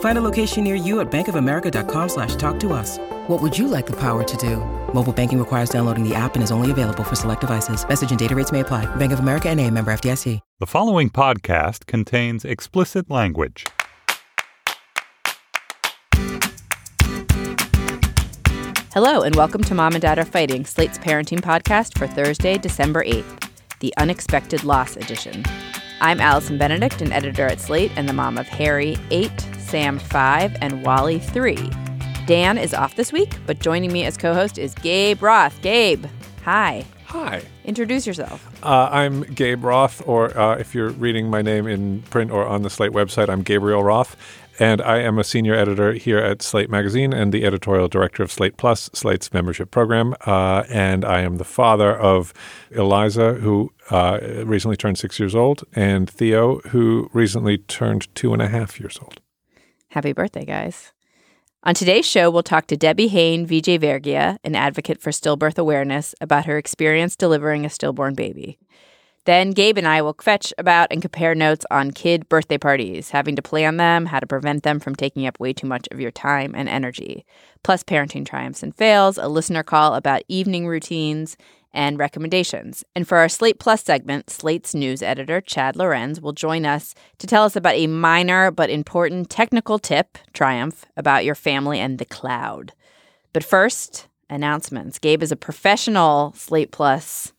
Find a location near you at bankofamerica.com slash talk to us. What would you like the power to do? Mobile banking requires downloading the app and is only available for select devices. Message and data rates may apply. Bank of America and a member FDIC. The following podcast contains explicit language. Hello, and welcome to Mom and Dad Are Fighting, Slate's parenting podcast for Thursday, December 8th, the Unexpected Loss edition. I'm Allison Benedikt, an editor at Slate and the mom of Harry, 8, Sam, 5, and Wally, 3. Dan is off this week, but joining me as co host is Gabe Roth. Gabe, hi. Hi. Introduce yourself. Uh, I'm Gabe Roth, or uh, if you're reading my name in print or on the Slate website, I'm Gabriel Roth. And I am a senior editor here at Slate Magazine and the editorial director of Slate Plus, Slate's membership program. Uh, and I am the father of Eliza, who uh, recently turned six years old, and Theo, who recently turned two and a half years old. Happy birthday, guys. On today's show, we'll talk to Debbie Haine Vijayvergiya, an advocate for stillbirth awareness, about her experience delivering a stillborn baby. Then Gabe and I will fetch about and compare notes on kid birthday parties, having to plan them, how to prevent them from taking up way too much of your time and energy, plus parenting triumphs and fails, a listener call about evening routines, and recommendations. And for our Slate Plus segment, Slate's news editor, Chad Lorenz, will join us to tell us about a minor but important technical tip, triumph, about your family and the cloud. But first, announcements. Gabe is a professional Slate Plus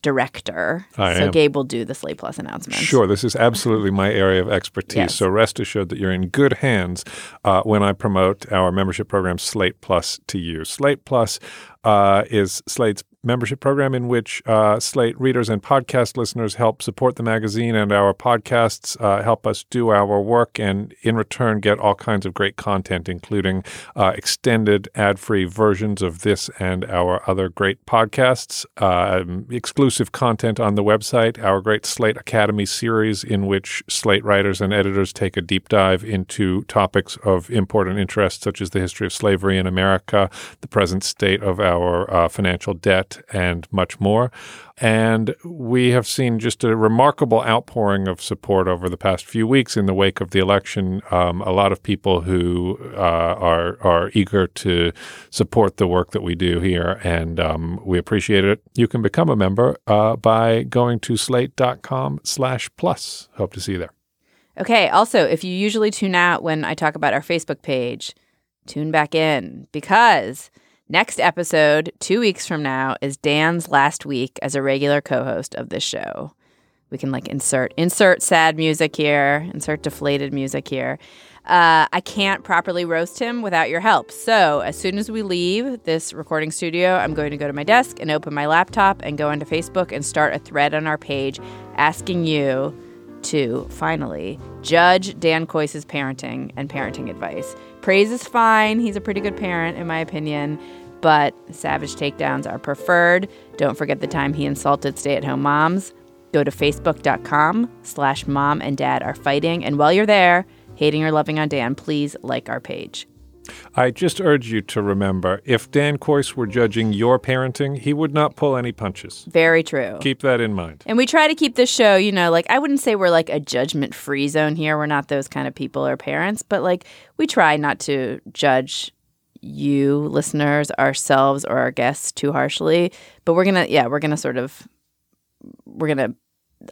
director. I so am. Gabe will do the Slate Plus announcements. Sure, this is absolutely my area of expertise. Yes. So rest assured that you're in good hands uh, when I promote our membership program, Slate Plus, to you. Slate Plus uh, is Slate's membership program in which uh, Slate readers and podcast listeners help support the magazine and our podcasts, uh, help us do our work, and in return get all kinds of great content, including uh, extended ad-free versions of this and our other great podcasts, um, exclusive content on the website, our great Slate Academy series in which Slate writers and editors take a deep dive into topics of important interest, such as the history of slavery in America, the present state of our uh, financial debt, and much more. And we have seen just a remarkable outpouring of support over the past few weeks in the wake of the election. Um, a lot of people who uh, are are eager to support the work that we do here, and um, we appreciate it. You can become a member uh, by going to slate.com/plus. Hope to see you there. Okay, also, if you usually tune out when I talk about our Facebook page, tune back in because next episode, two weeks from now, is Dan's last week as a regular co host of this show. We can like insert insert sad music here, insert deflated music here. Uh, I can't properly roast him without your help. So as soon as we leave this recording studio, I'm going to go to my desk and open my laptop and go onto Facebook and start a thread on our page asking you to finally judge Dan Kois's parenting and parenting advice. Praise is fine. He's a pretty good parent, in my opinion, but savage takedowns are preferred. Don't forget the time he insulted stay-at-home moms. Go to facebook.com slash mom and dad are fighting. And while you're there, hating or loving on Dan, please like our page. I just urge you to remember if Dan Kois were judging your parenting, he would not pull any punches. Very true. Keep that in mind. And we try to keep this show, you know, like I wouldn't say we're like a judgment free zone here. We're not those kind of people or parents, but like we try not to judge you listeners, ourselves, or our guests too harshly. But we're gonna, yeah, we're gonna sort of, we're gonna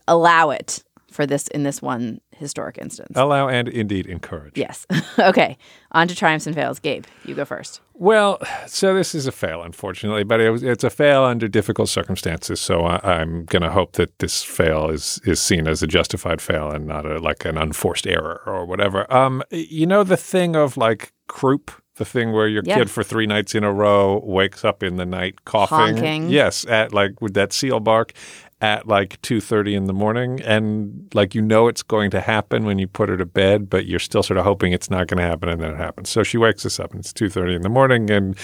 allow it for this in this one historic instance. Allow and indeed encourage. Yes. okay. On to triumphs and fails. Gabe, you go first. Well, so this is a fail, unfortunately, but it was, it's a fail under difficult circumstances. So I, am going to hope that this fail is is seen as a justified fail and not a, like an unforced error or whatever. Um, you know the thing of like croup the thing where your Yeah. kid for three nights in a row wakes up in the night coughing. Honking. Yes, at like with that seal bark at like two thirty in the morning, and like you know it's going to happen when you put her to bed, but you're still sort of hoping it's not going to happen, and then it happens. So she wakes us up, and it's two thirty in the morning, and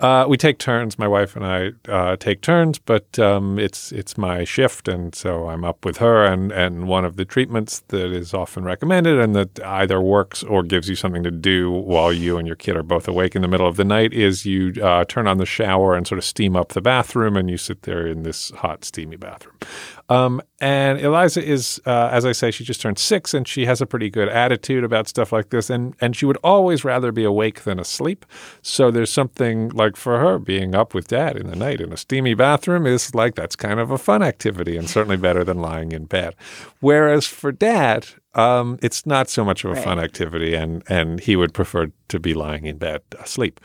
uh, we take turns. My wife and I uh, take turns, but um, it's it's my shift, and so I'm up with her. And and one of the treatments that is often recommended, and that either works or gives you something to do while you and your kid are both awake in the middle of the night, is you uh, turn on the shower and sort of steam up the bathroom, and you sit there in this hot, steamy bathroom. Um, and Eliza is, uh, as I say, she just turned six, and she has a pretty good attitude about stuff like this. And and she would always rather be awake than asleep. So there's something like for her being up with dad in the night in a steamy bathroom is like that's kind of a fun activity, and certainly better than lying in bed. Whereas for dad, um, it's not so much of a fun activity, and and he would prefer to be lying in bed asleep.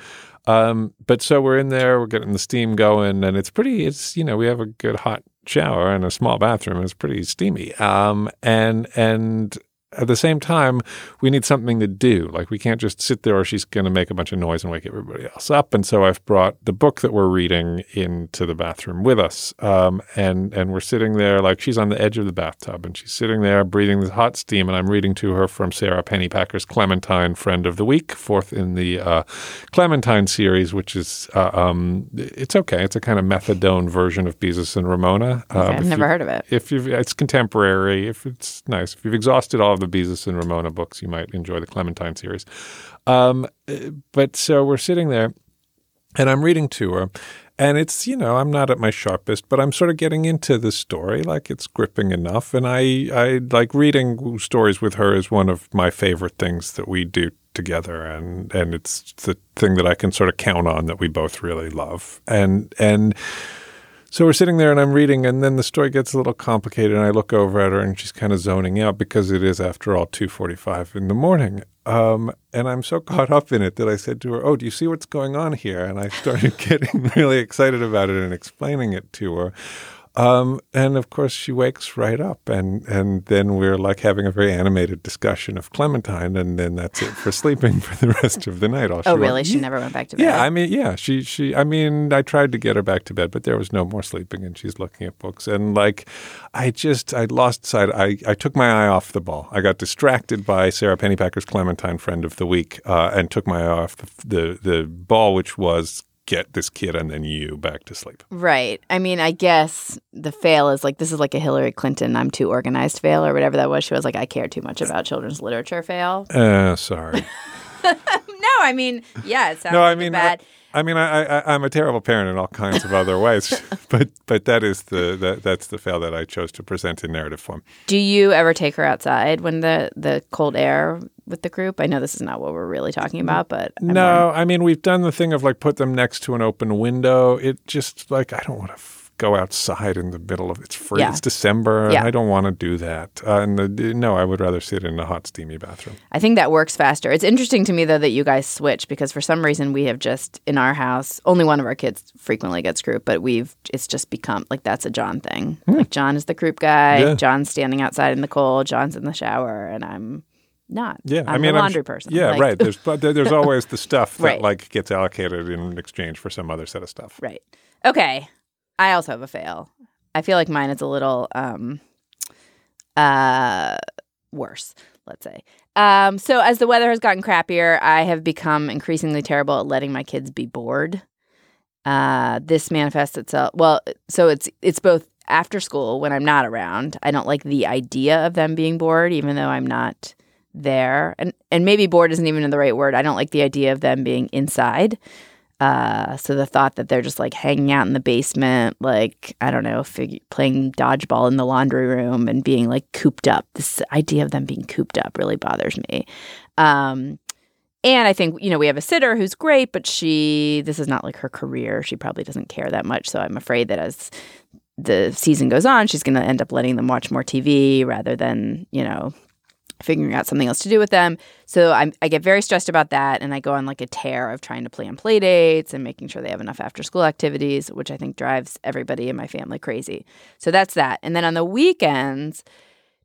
Um, but so we're in there, we're getting the steam going, and it's pretty. It's you know we have a good hot shower and a small bathroom. is pretty steamy. Um, and and at the same time, we need something to do. Like we can't just sit there, or she's going to make a bunch of noise and wake everybody else up. And so I've brought the book that we're reading into the bathroom with us, um, and and we're sitting there like she's on the edge of the bathtub, and she's sitting there breathing the hot steam, and I'm reading to her from Sara Pennypacker's Clementine Friend of the Week, fourth in the uh, Clementine series, which is uh, um, it's okay. It's a kind of methadone version of Beezus and Ramona. Um, Okay, I've never you- heard of it. if you've it's contemporary, if it's nice, if you've exhausted all of the Beezus and Ramona books, you might enjoy the Clementine series. Um, but so we're sitting there, and I'm reading to her, and it's you know I'm not at my sharpest, but I'm sort of getting into the story, like it's gripping enough, and I I like reading stories with her is one of my favorite things that we do together and and it's the thing that I can sort of count on that we both really love and and so we're sitting there and I'm reading, and then the story gets a little complicated. And I look over at her, and she's kind of zoning out because it is, after all, two forty-five in the morning. Um, and I'm so caught up in it that I said to her, "Oh, do you see what's going on here?" And I started getting really excited about it and explaining it to her. Um, and of course, she wakes right up, and and then we're like having a very animated discussion of Clementine, and then that's it for sleeping for the rest of the night. All Oh, really? She never went back to bed. Yeah, I mean, yeah, she, she, I mean, I tried to get her back to bed, but there was no more sleeping, and she's looking at books, and like, I just, I lost sight. I, I took my eye off the ball. I got distracted by Sara Pennypacker's Clementine Friend of the Week, uh, and took my eye off the, the the ball, which was get this kid and then you back to sleep. Right. I mean, I guess the fail is like this is like a Hillary Clinton I'm too organized fail or whatever that was. She was like I care too much about children's literature fail. Uh, sorry. No, I mean, yeah, it sounds no, like I a mean, bad. I, I mean, I, I, I'm a terrible parent in all kinds of other ways, but but that is the that, that's the fail that I chose to present in narrative form. Do you ever take her outside when the the cold air with the croup? I know this is not what we're really talking about, but I'm No, I mean we've done the thing of like put them next to an open window. It just like I don't want to f- go outside in the middle of it's free. Yeah. It's December. Yeah. I don't want to do that. Uh, and the, no, I would rather sit in a hot, steamy bathroom. I think that works faster. It's interesting to me though that you guys switch because for some reason we have just in our house only one of our kids frequently gets croup, but we've it's just become like that's a John thing. Like John is the croup guy. Hmm. Yeah. John's standing outside in the cold. John's in the shower, and I'm not. Yeah, I'm I mean, I'm laundry sh- person. Yeah, Like- right. There's but there's always the stuff that Right. like gets allocated in exchange for some other set of stuff. Right. Okay. I also have a fail. I feel like mine is a little um uh worse, let's say. Um so as the weather has gotten crappier, I have become increasingly terrible at letting my kids be bored. Uh this manifests itself well, so it's it's both after school when I'm not around. I don't like the idea of them being bored even though I'm not there. And and maybe bored isn't even the right word. I don't like the idea of them being inside. Uh, so the thought that they're just like hanging out in the basement, like I don't know, fig- playing dodgeball in the laundry room and being like cooped up. This idea of them being cooped up really bothers me. Um, and I think you know we have a sitter who's great, but she this is not like her career. She probably doesn't care that much. So I'm afraid that as the season goes on, she's going to end up letting them watch more TV rather than you know figuring out something else to do with them. So I'm, I get very stressed about that, and I go on like a tear of trying to plan play dates and making sure they have enough after school activities, which I think drives everybody in my family crazy. So that's that. And then on the weekends,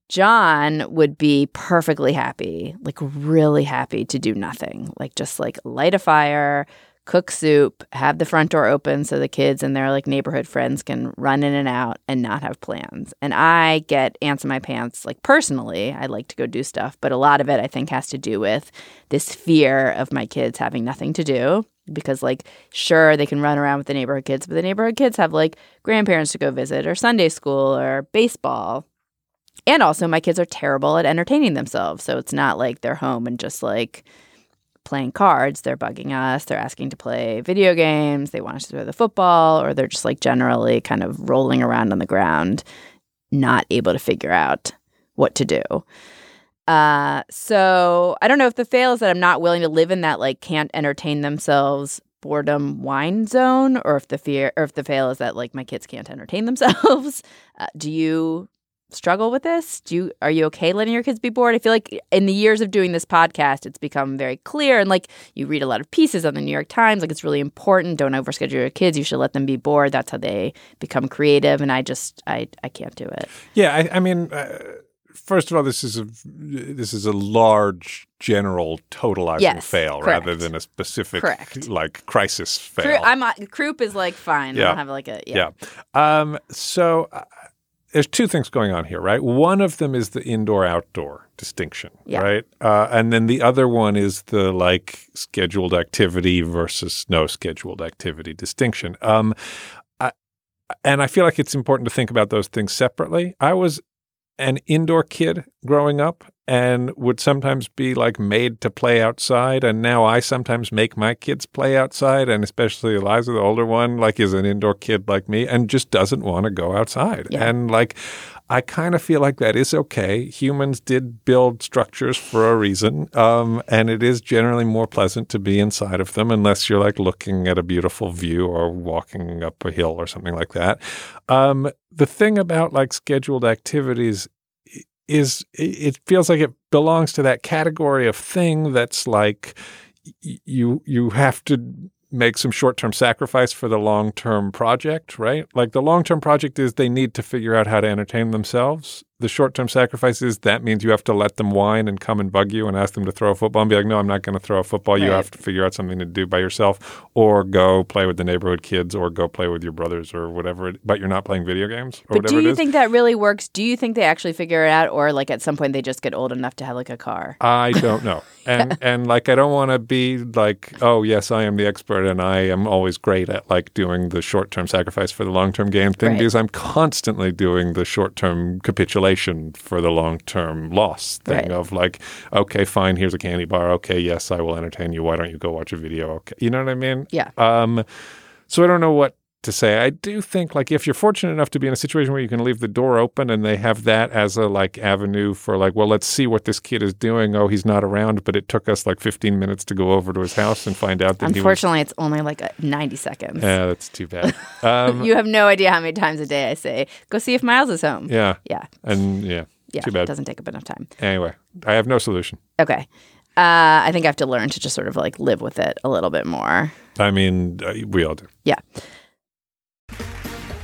John would be perfectly happy, like really happy to do nothing, like just like light a fire, cook soup, have the front door open so the kids and their like neighborhood friends can run in and out and not have plans. And I get ants in my pants like personally. I like to go do stuff, but a lot of it I think has to do with this fear of my kids having nothing to do because like sure they can run around with the neighborhood kids, but the neighborhood kids have like grandparents to go visit or Sunday school or baseball. And also my kids are terrible at entertaining themselves. So it's not like they're home and just like playing cards, they're bugging us, they're asking to play video games, they want us to throw the football, or they're just like generally kind of rolling around on the ground, not able to figure out what to do. Uh, so I don't know if the fail is that I'm not willing to live in that like can't entertain themselves boredom wine zone, or if the fear or if the fail is that like my kids can't entertain themselves. Uh, do you struggle with this? Do you are you okay letting your kids be bored? I feel like in the years of doing this podcast, it's become very clear and like you read a lot of pieces on the New York Times, like it's really important. Don't overschedule your kids. You should let them be bored. That's how they become creative. And I just I I can't do it. Yeah, I, I mean. Uh, first of all, this is a this is a large general totalizing Yes, fail correct. rather than a specific Correct. like crisis fail. Cru- I'm uh, croup is like fine. I Yeah. don't have like a yeah. Yeah. Um, so uh, there's two things going on here, right? One of them is the indoor outdoor distinction, Yeah. right? Uh, and then the other one is the like scheduled activity versus no scheduled activity distinction. Um, I, and I feel like it's important to think about those things separately. I was an indoor kid growing up and would sometimes be like made to play outside and now I sometimes make my kids play outside and especially Eliza the older one like is an indoor kid like me and just doesn't want to go outside Yeah. and like I kind of feel like that is okay. Humans did build structures for a reason, um, and it is generally more pleasant to be inside of them unless you're like looking at a beautiful view or walking up a hill or something like that. Um, the thing about like scheduled activities is it feels like it belongs to that category of thing that's like you you have to make some short-term sacrifice for the long-term project, right? Like the long-term project is they need to figure out how to entertain themselves. The short-term sacrifices, that means you have to let them whine and come and bug you and ask them to throw a football and be like, "No, I'm not going to throw a football. You have to figure out something to do by yourself or go play with the neighborhood kids or go play with your brothers or whatever, it- but you're not playing video games or But whatever do you is." think that really works? Do you think they actually figure it out, or like at some point they just get old enough to have like a car? I don't know. And and like I don't want to be like, oh yes, I am the expert and I am always great at like doing the short-term sacrifice for the long-term gain thing Right. because I'm constantly doing the short-term capitulation for the long-term loss thing Right. of like, okay, fine, here's a candy bar. Okay, yes, I will entertain you. Why don't you go watch a video? Okay. You know what I mean? Yeah. Um so I don't know what to say. I do think like if you're fortunate enough to be in a situation where you can leave the door open and they have that as a like avenue for like, well, let's see what this kid is doing. Oh, he's not around, but it took us like 15 minutes to go over to his house and find out that he was. Unfortunately, it's only like a 90 seconds. Yeah, that's too bad. Um, you have no idea how many times a day I say, "Go see if Miles is home." yeah, yeah, and yeah, yeah. too bad. It doesn't take up enough time. Anyway, I have no solution. Okay. Uh, I think I have to learn to just sort of like live with it a little bit more. I mean, uh, we all do. Yeah.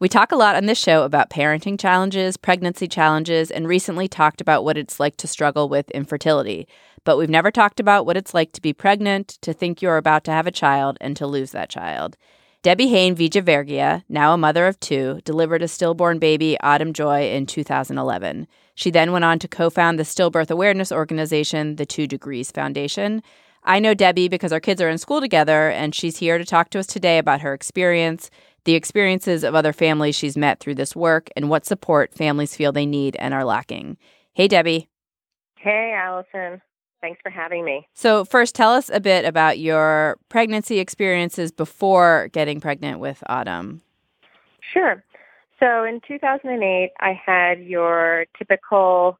We talk a lot on this show about parenting challenges, pregnancy challenges, and recently talked about what it's like to struggle with infertility. But we've never talked about what it's like to be pregnant, to think you're about to have a child, and to lose that child. Debbie Haine Vijayvergiya, now a mother of two, delivered a stillborn baby, Autumn Joy, in 2011. She then went on to co found the stillbirth awareness organization, the Two Degrees Foundation. I know Debbie because our kids are in school together, and she's here to talk to us today about her experience, the experiences of other families she's met through this work, and what support families feel they need and are lacking. Hey, Debbie. Hey, Allison. Thanks for having me. So, first, tell us a bit about your pregnancy experiences before getting pregnant with Autumn. Sure. So, in 2008, I had your typical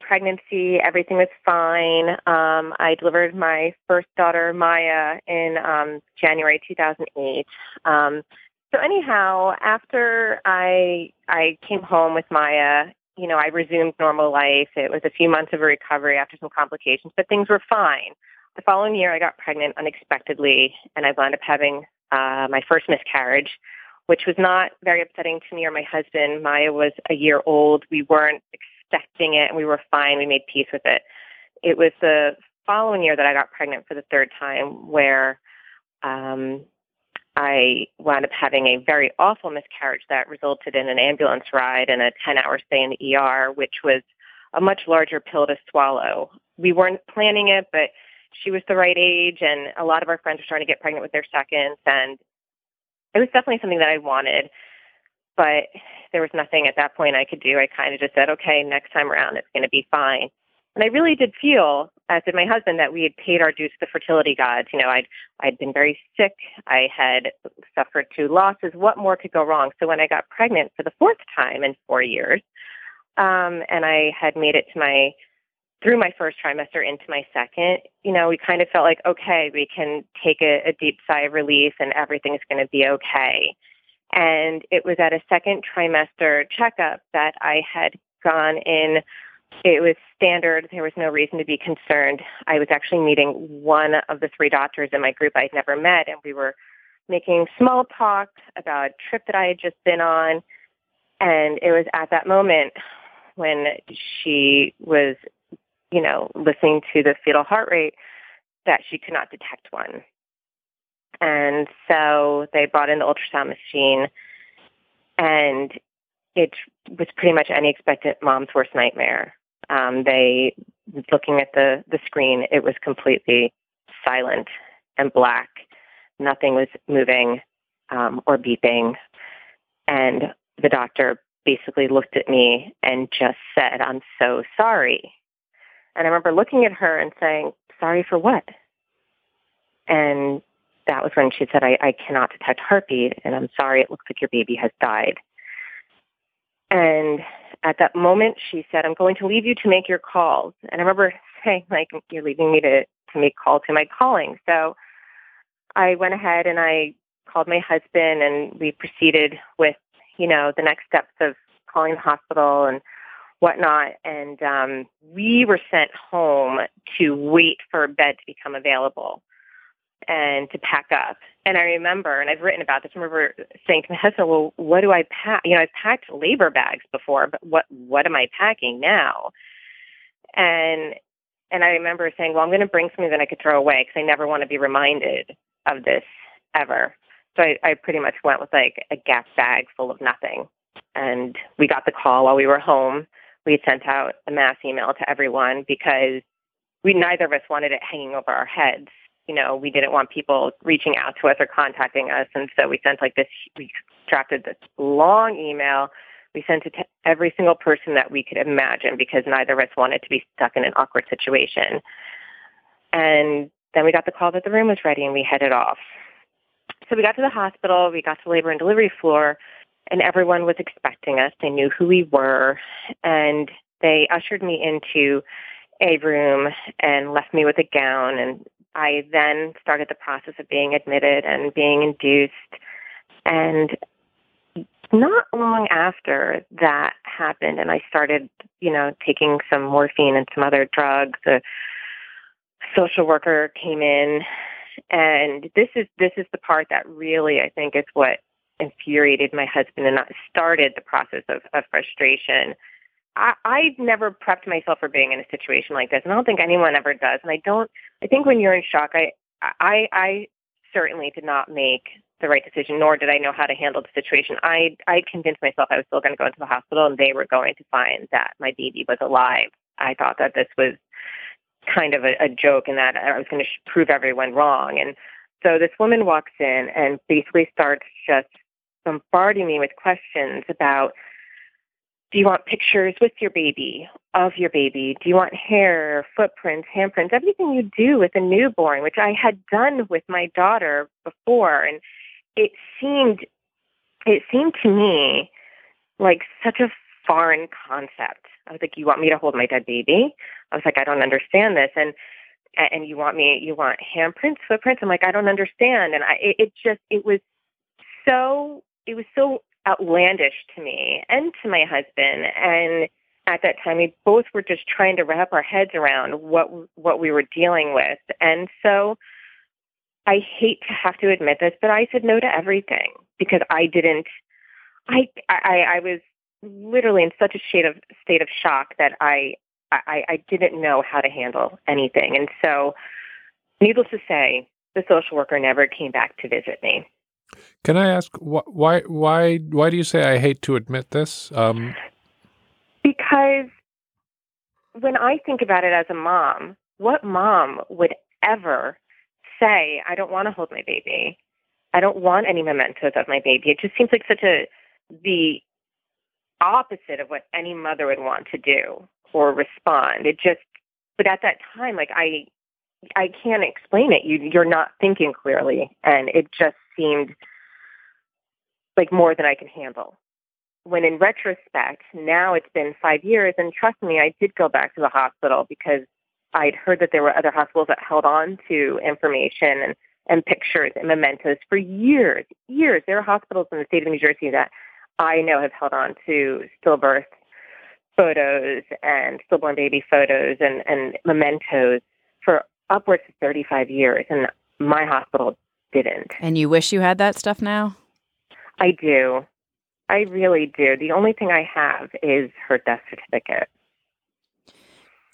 pregnancy. Everything was fine. Um, I delivered my first daughter, Maya, in um, January 2008. Um, so anyhow, after I I came home with Maya, you know, I resumed normal life. It was a few months of a recovery after some complications, but things were fine. The following year, I got pregnant unexpectedly, and I wound up having uh, my first miscarriage, which was not very upsetting to me or my husband. Maya was a year old. We weren't expecting it, and we were fine. We made peace with it. It was the following year that I got pregnant for the third time, where um, I wound up having a very awful miscarriage that resulted in an ambulance ride and a 10 hour stay in the ER, which was a much larger pill to swallow. We weren't planning it, but she was the right age, and a lot of our friends were starting to get pregnant with their seconds, and it was definitely something that I wanted. But there was nothing at that point I could do. I kind of just said, okay, next time around, it's going to be fine. And I really did feel, as did my husband, that we had paid our dues to the fertility gods. You know, I'd I'd been very sick. I had suffered two losses. What more could go wrong? So when I got pregnant for the fourth time in four years, um, and I had made it to my through my first trimester into my second, you know, we kind of felt like, okay, we can take a, a deep sigh of relief and everything's going to be okay. And it was at a second trimester checkup that I had gone in it was standard. There was no reason to be concerned. I was actually meeting one of the three doctors in my group I'd never met, and we were making small talk about a trip that I had just been on. And it was at that moment when she was, you know, listening to the fetal heart rate that she could not detect one. And so they brought in the ultrasound machine, and it was pretty much any expectant mom's worst nightmare. Um, they, looking at the, the screen, it was completely silent and black. Nothing was moving um, or beeping. And the doctor basically looked at me and just said, I'm so sorry. And I remember looking at her and saying, sorry for what? And that was when she said, I, I cannot detect heartbeat and I'm sorry, it looks like your baby has died. And at that moment, she said, I'm going to leave you to make your calls. And I remember saying, like, you're leaving me to, to make calls to my calling. So I went ahead and I called my husband and we proceeded with, you know, the next steps of calling the hospital and whatnot. And um, we were sent home to wait for a bed to become available and to pack up. And I remember, and I've written about this, I remember saying to my husband, well, what do I pack? You know, I've packed labor bags before, but what, what am I packing now? And, and I remember saying, well, I'm going to bring something that I could throw away because I never want to be reminded of this ever. So I, I pretty much went with like a gas bag full of nothing. And we got the call while we were home. We sent out a mass email to everyone because we neither of us wanted it hanging over our heads you know, we didn't want people reaching out to us or contacting us. And so we sent like this, we drafted this long email. We sent it to every single person that we could imagine because neither of us wanted to be stuck in an awkward situation. And then we got the call that the room was ready and we headed off. So we got to the hospital, we got to labor and delivery floor, and everyone was expecting us. They knew who we were, and they ushered me into a room and left me with a gown and I then started the process of being admitted and being induced. And not long after that happened, and I started, you know, taking some morphine and some other drugs, a social worker came in, and this is this is the part that really I think is what infuriated my husband and started the process of, of frustration. I, I never prepped myself for being in a situation like this, and I don't think anyone ever does. And I don't. I think when you're in shock, I, I, I certainly did not make the right decision, nor did I know how to handle the situation. I, I convinced myself I was still going to go into the hospital, and they were going to find that my baby was alive. I thought that this was kind of a, a joke, and that I was going to sh- prove everyone wrong. And so this woman walks in and basically starts just bombarding me with questions about do you want pictures with your baby, of your baby? Do you want hair, footprints, handprints, everything you do with a newborn, which I had done with my daughter before. And it seemed, it seemed to me like such a foreign concept. I was like, you want me to hold my dead baby? I was like, I don't understand this. And, and you want me, you want handprints, footprints? I'm like, I don't understand. And I, it, it just, it was so, it was so outlandish to me and to my husband. And at that time, we both were just trying to wrap our heads around what what we were dealing with. And so, I hate to have to admit this, but I said no to everything because I didn't. I I, I was literally in such a state of state of shock that I, I I didn't know how to handle anything. And so, needless to say, the social worker never came back to visit me. Can I ask wh- why why why do you say I hate to admit this? Um, because when I think about it as a mom, what mom would ever say, "I don't want to hold my baby. I don't want any mementos of my baby." It just seems like such a the opposite of what any mother would want to do or respond. It just, but at that time, like I, I can't explain it. You, you're not thinking clearly, and it just seemed like more than I can handle. When in retrospect, now it's been five years, and trust me, I did go back to the hospital because I'd heard that there were other hospitals that held on to information and, and pictures and mementos for years, years. There are hospitals in the state of New Jersey that I know have held on to stillbirth photos and stillborn baby photos and, and mementos for upwards of 35 years. And my hospital didn't. And you wish you had that stuff now? I do. I really do. The only thing I have is her death certificate.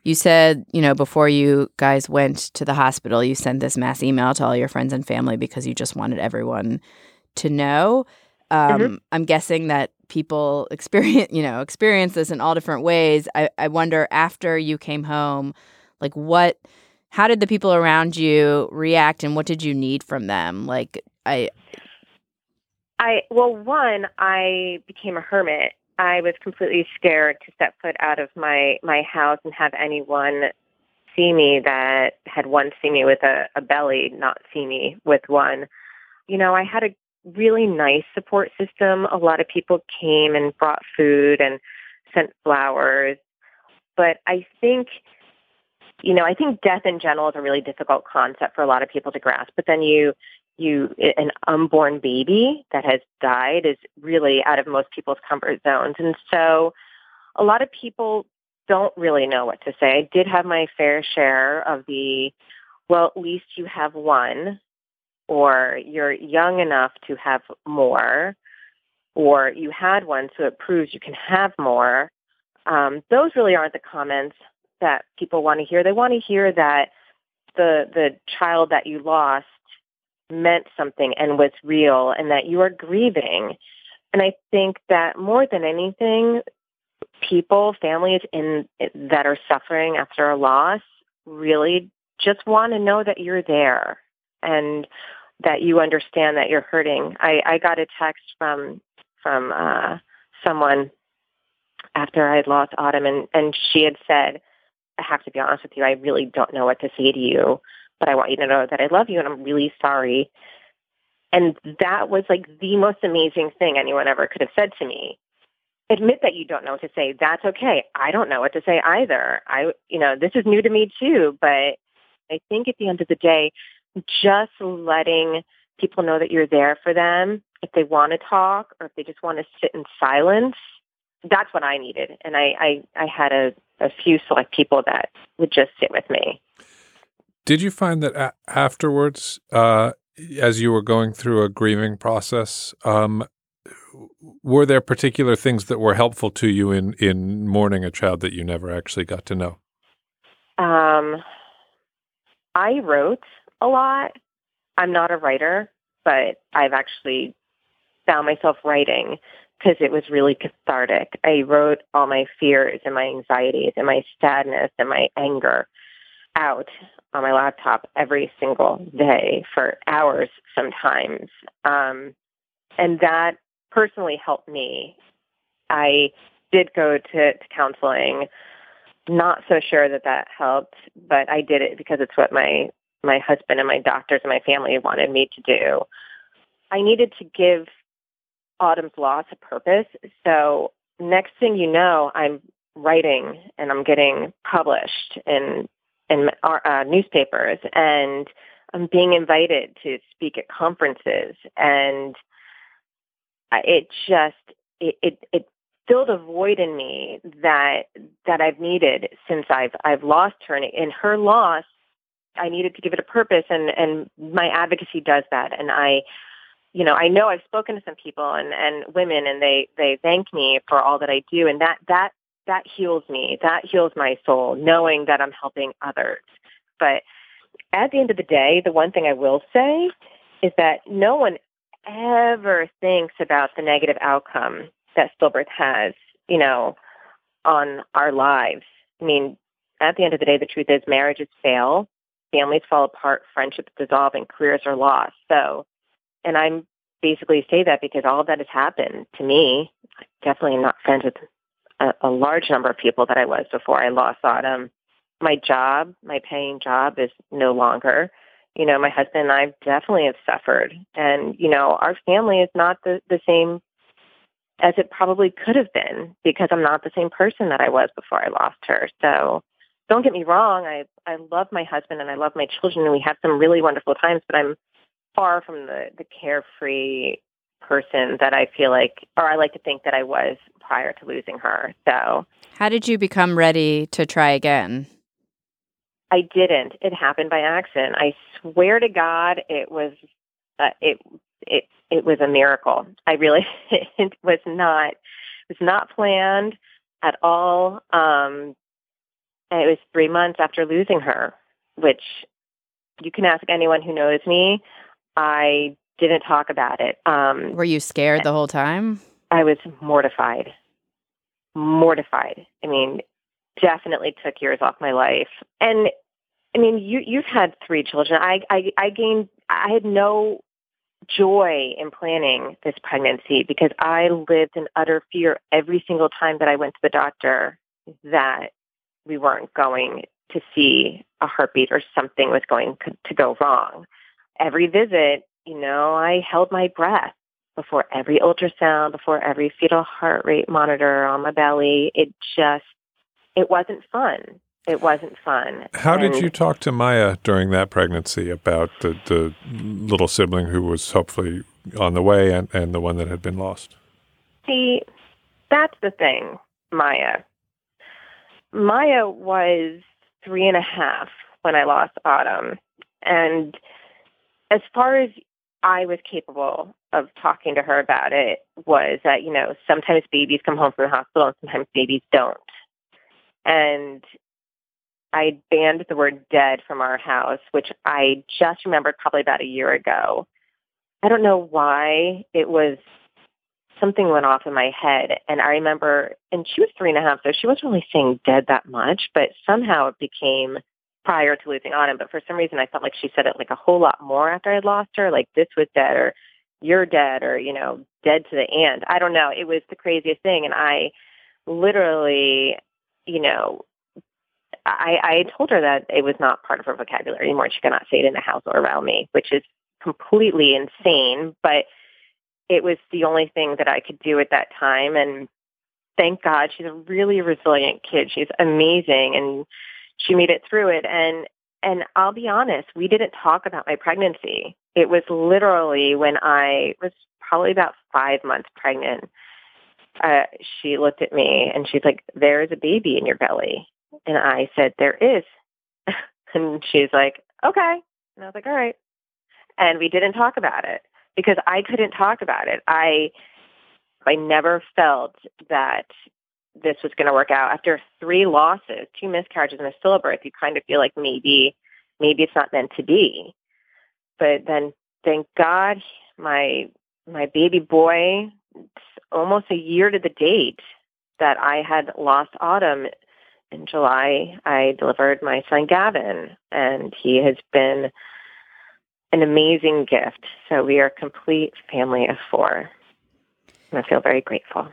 You said, you know, before you guys went to the hospital, you sent this mass email to all your friends and family because you just wanted everyone to know. Um, mm-hmm. I'm guessing that people experience, you know, experience this in all different ways. I, I wonder after you came home, like what, how did the people around you react, and what did you need from them? Like, I, I well, one, I became a hermit. I was completely scared to step foot out of my my house and have anyone see me that had once seen me with a, a belly, not see me with one. You know, I had a really nice support system. A lot of people came and brought food and sent flowers. But I think, you know, I think death in general is a really difficult concept for a lot of people to grasp. But then you you an unborn baby that has died is really out of most people's comfort zones. And so a lot of people don't really know what to say. I did have my fair share of the well, at least you have one, or you're young enough to have more, or you had one, so it proves you can have more. Um, those really aren't the comments that people want to hear. They want to hear that the the child that you lost meant something and was real and that you are grieving. And I think that more than anything, people, families in that are suffering after a loss really just want to know that you're there and that you understand that you're hurting. I, I got a text from from uh, someone after I had lost Autumn, and, and she had said, "I have to be honest with you. I really don't know what to say to you but I want you to know that I love you and I'm really sorry. And that was like the most amazing thing anyone ever could have said to me. Admit that you don't know what to say. That's okay. I don't know what to say either. I, you know, this is new to me too, but I think at the end of the day, just letting people know that you're there for them if they want to talk or if they just want to sit in silence that's what i needed and i i, I had a, a few select people that would just sit with me did you find that a- afterwards, uh, as you were going through a grieving process, um, were there particular things that were helpful to you in in mourning a child that you never actually got to know? Um, I wrote a lot. I'm not a writer, but I've actually found myself writing because it was really cathartic. I wrote all my fears and my anxieties and my sadness and my anger out on my laptop every single day for hours sometimes. Um, and that personally helped me. I did go to, to counseling. Not so sure that that helped, but I did it because it's what my my husband and my doctors and my family wanted me to do. I needed to give Autumn's loss a purpose. So next thing you know, I'm writing and I'm getting published in in uh, newspapers and I'm being invited to speak at conferences. And it just it, it it filled a void in me that that I've needed since I've I've lost her. And in her loss I needed to give it a purpose and and my advocacy does that. And I you know I know I've spoken to some people and and women and they they thank me for all that I do and that that that heals me that heals my soul knowing that I'm helping others but at the end of the day the one thing I will say is that no one ever thinks about the negative outcome that stillbirth has, you know, on our lives. I mean, at the end of the day, the truth is marriages fail, families fall apart, friendships dissolve, and careers are lost. So, and I'm basically say that because all of that has happened to me. I definitely not friends with a, a large number of people that I was before I lost Autumn. My job, my paying job is no longer you know, my husband and I definitely have suffered. And, you know, our family is not the, the same as it probably could have been because I'm not the same person that I was before I lost her. So don't get me wrong, I I love my husband and I love my children and we have some really wonderful times, but I'm far from the, the carefree person that I feel like or I like to think that I was prior to losing her. So How did you become ready to try again? I didn't. It happened by accident. I swear to God, it was uh, it it it was a miracle. I really it was not it was not planned at all. Um, it was three months after losing her, which you can ask anyone who knows me. I didn't talk about it. Um, Were you scared the whole time? I was mortified. Mortified. I mean, definitely took years off my life. And I mean, you you've had three children. I I, I gained. I had no joy in planning this pregnancy because I lived in utter fear every single time that I went to the doctor that we weren't going to see a heartbeat or something was going to go wrong. Every visit, you know, I held my breath before every ultrasound, before every fetal heart rate monitor on my belly. It just, it wasn't fun it wasn't fun. How and did you talk to Maya during that pregnancy about the, the little sibling who was hopefully on the way and, and the one that had been lost? See, that's the thing, Maya. Maya was three and a half when I lost Autumn. And as far as I was capable of talking to her about it was that, you know, sometimes babies come home from the hospital and sometimes babies don't. And I banned the word dead from our house, which I just remembered probably about a year ago. I don't know why it was something went off in my head. And I remember, and she was three and a half, so she wasn't really saying dead that much, but somehow it became prior to losing Autumn. But for some reason, I felt like she said it like a whole lot more after I'd lost her, like this was dead or you're dead or, you know, dead to the end. I don't know. It was the craziest thing. And I literally, you know, I, I told her that it was not part of her vocabulary anymore. She could not say it in the house or around me, which is completely insane. But it was the only thing that I could do at that time. And thank God she's a really resilient kid. She's amazing and she made it through it. And and I'll be honest, we didn't talk about my pregnancy. It was literally when I was probably about five months pregnant. Uh, she looked at me and she's like, "There is a baby in your belly." And I said, there is. and she's like, okay. And I was like, all right. and we didn't talk about it because I couldn't talk about it. I I never felt that this was going to work out. After three losses, two miscarriages, and a stillbirth, you kind of feel like maybe maybe it's not meant to be. But then, thank God, my my baby boy, almost a year to the date that I had lost Autumn in July, I delivered my son Gavin, and he has been an amazing gift. So we are a complete family of four. And I feel very grateful.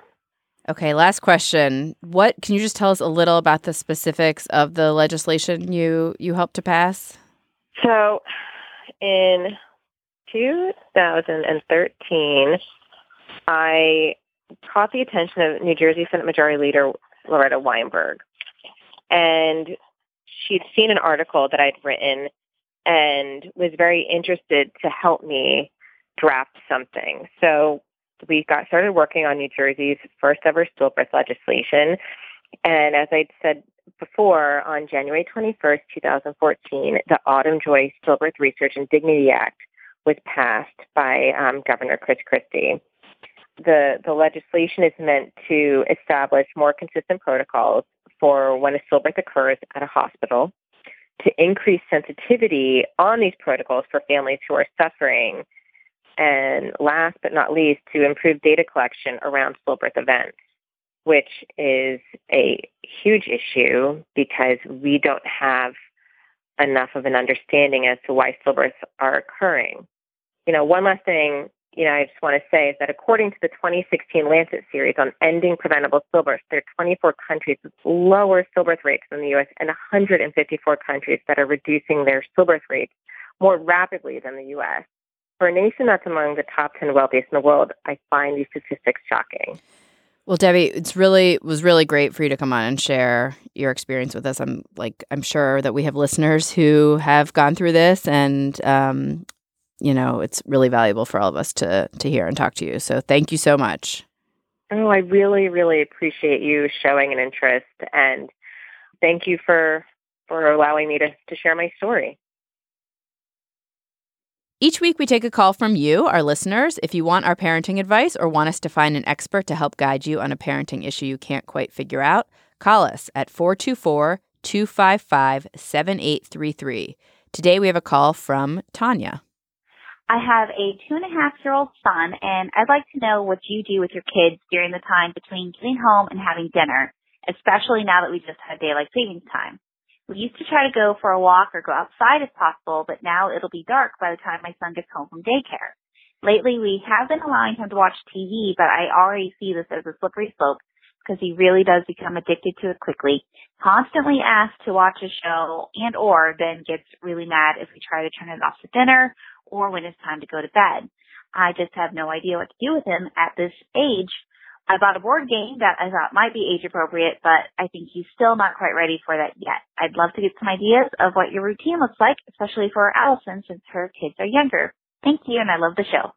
Okay, last question. What can you just tell us a little about the specifics of the legislation you you helped to pass? So, in 2013, I caught the attention of New Jersey Senate Majority Leader Loretta Weinberg, and she'd seen an article that I'd written and was very interested to help me draft something. So we got started working on New Jersey's first ever stillbirth legislation. And as I said before, on January 21st, 2014, the Autumn Joy Stillbirth Research and Dignity Act was passed by um, Governor Chris Christie. The, the legislation is meant to establish more consistent protocols for when a stillbirth occurs at a hospital, to increase sensitivity on these protocols for families who are suffering and last but not least, to improve data collection around stillbirth events, which is a huge issue because we don't have enough of an understanding as to why stillbirths are occurring. You know, one last thing, you know, I just want to say is that according to the 2016 Lancet series on ending preventable stillbirths, there are 24 countries with lower stillbirth rates than the U.S. and 154 countries that are reducing their stillbirth rates more rapidly than the U.S. For a nation that's among the top 10 wealthiest in the world, I find these statistics shocking. Well, Debbie, it's really it was really great for you to come on and share your experience with us. I'm like I'm sure that we have listeners who have gone through this, and um, you know it's really valuable for all of us to to hear and talk to you. So thank you so much. Oh, I really, really appreciate you showing an interest, and thank you for for allowing me to to share my story. Each week, we take a call from you, our listeners. If you want our parenting advice or want us to find an expert to help guide you on a parenting issue you can't quite figure out, call us at 424 255 7833. Today, we have a call from Tanya. I have a two and a half year old son, and I'd like to know what you do with your kids during the time between getting home and having dinner, especially now that we just had daylight savings time. We used to try to go for a walk or go outside if possible, but now it'll be dark by the time my son gets home from daycare. Lately, we have been allowing him to watch TV, but I already see this as a slippery slope because he really does become addicted to it quickly. Constantly asks to watch a show and or then gets really mad if we try to turn it off for dinner or when it's time to go to bed. I just have no idea what to do with him at this age I bought a board game that I thought might be age appropriate, but I think he's still not quite ready for that yet. I'd love to get some ideas of what your routine looks like, especially for Allison since her kids are younger. Thank you, and I love the show.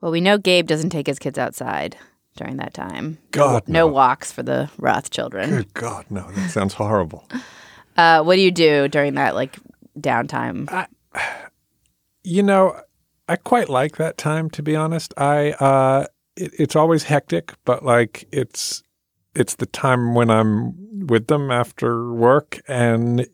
Well, we know Gabe doesn't take his kids outside during that time. God, no, no. walks for the Roth children. Good God, no, that sounds horrible. Uh, what do you do during that like downtime? I, you know, I quite like that time to be honest. I uh, it, it's always hectic, but like it's it's the time when I'm with them after work, and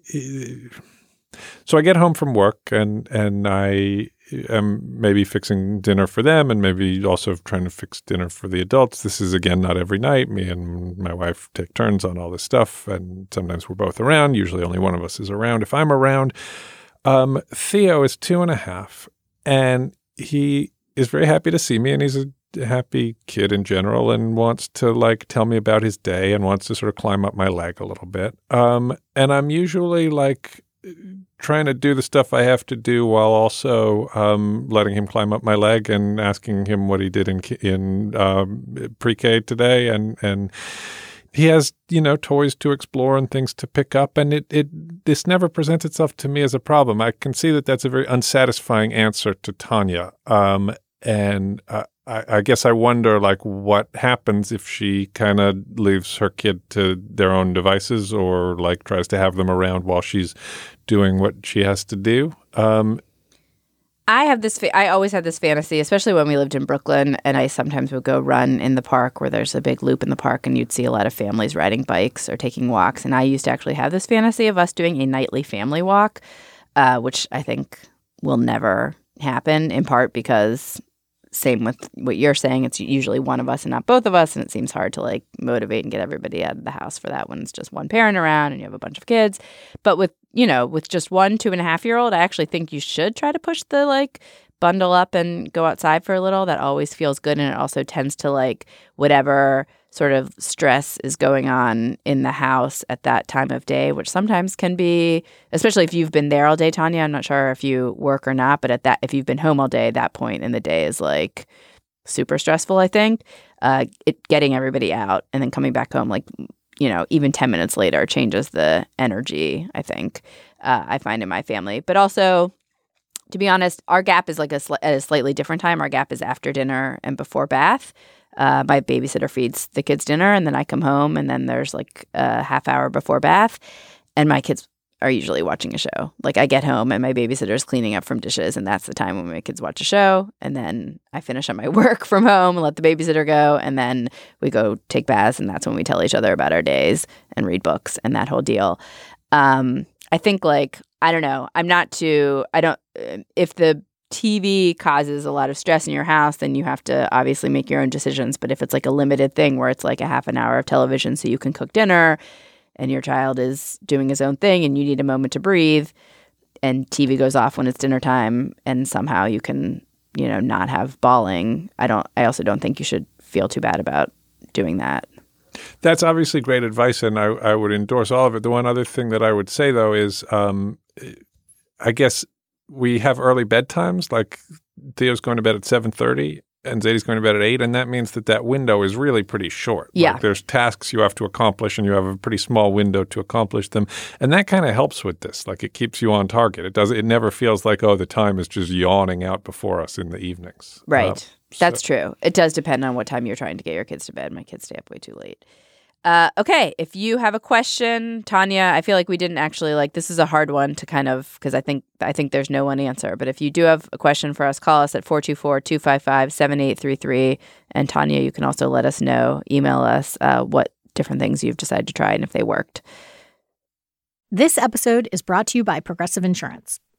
so I get home from work and and I am maybe fixing dinner for them, and maybe also trying to fix dinner for the adults. This is again not every night. Me and my wife take turns on all this stuff, and sometimes we're both around. Usually, only one of us is around. If I'm around, um, Theo is two and a half, and he is very happy to see me, and he's a happy kid in general and wants to like tell me about his day and wants to sort of climb up my leg a little bit. Um, and I'm usually like trying to do the stuff I have to do while also um, letting him climb up my leg and asking him what he did in in um, pre-K today. And and he has you know toys to explore and things to pick up. And it it this never presents itself to me as a problem. I can see that that's a very unsatisfying answer to tanya. Um, and uh, I, I, guess I wonder like what happens if she kind of leaves her kid to their own devices or like tries to have them around while she's doing what she has to do. Um, I have this. Fa- I always had this fantasy, especially when we lived in Brooklyn, and I sometimes would go run in the park where there's a big loop in the park, and you'd see a lot of families riding bikes or taking walks. And I used to actually have this fantasy of us doing a nightly family walk, uh, which I think will never happen. In part because same with what you're saying, it's usually one of us and not both of us, and it seems hard to like motivate and get everybody out of the house for that when it's just one parent around and you have a bunch of kids. But with you know, with just one two and a half year old, I actually think you should try to push the like bundle up and go outside for a little. That always feels good, and it also tends to like whatever sort of stress is going on in the house at that time of day, which sometimes can be, especially if you've been there all day, Tanya. I'm not sure if you work or not, but at that, if you've been home all day, that point in the day is like super stressful. I think uh, it getting everybody out and then coming back home, like you know, even ten minutes later, changes the energy. I think uh, I find in my family, but also. To be honest, our gap is like a sli- at a slightly different time. Our gap is after dinner and before bath uh, my babysitter feeds the kids dinner and then I come home and then there's like a half hour before bath and my kids are usually watching a show. Like I get home and my babysitter's cleaning up from dishes and that's the time when my kids watch a show and then I finish up my work from home and let the babysitter go and then we go take baths and that's when we tell each other about our days and read books and that whole deal. Um, I think like I don't know. I'm not too I don't if the TV causes a lot of stress in your house, then you have to obviously make your own decisions. But if it's like a limited thing where it's like a half an hour of television so you can cook dinner and your child is doing his own thing and you need a moment to breathe and TV goes off when it's dinner time and somehow you can, you know, not have bawling, I don't I also don't think you should feel too bad about doing that. That's obviously great advice, and I, I would endorse all of it. The one other thing that I would say, though, is um, I guess we have early bedtimes. Like Theo's going to bed at seven thirty, and Zadie's going to bed at eight, and that means that that window is really pretty short. Yeah, like there's tasks you have to accomplish, and you have a pretty small window to accomplish them, and that kind of helps with this. Like it keeps you on target. It does. It never feels like oh, the time is just yawning out before us in the evenings. Right. Um, That's so- true. It does depend on what time you're trying to get your kids to bed. My kids stay up way too late. Uh, okay, if you have a question, Tanya, I feel like we didn't actually like this is a hard one to kind of because I think I think there's no one answer. But if you do have a question for us, call us at 424-255-7833. And Tanya, you can also let us know, email us uh, what different things you've decided to try and if they worked. This episode is brought to you by Progressive Insurance.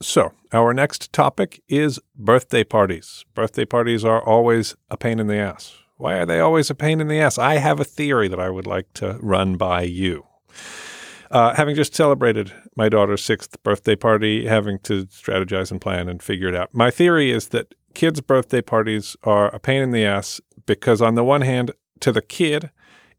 So, our next topic is birthday parties. Birthday parties are always a pain in the ass. Why are they always a pain in the ass? I have a theory that I would like to run by you. Uh, having just celebrated my daughter's sixth birthday party, having to strategize and plan and figure it out, my theory is that kids' birthday parties are a pain in the ass because, on the one hand, to the kid,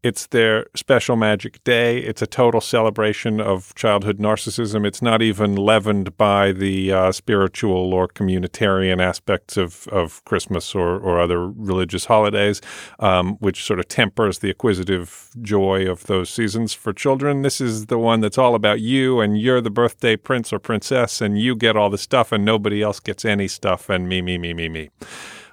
it's their special magic day. It's a total celebration of childhood narcissism. It's not even leavened by the uh, spiritual or communitarian aspects of, of Christmas or, or other religious holidays, um, which sort of tempers the acquisitive joy of those seasons for children. This is the one that's all about you, and you're the birthday prince or princess, and you get all the stuff, and nobody else gets any stuff, and me, me, me, me, me.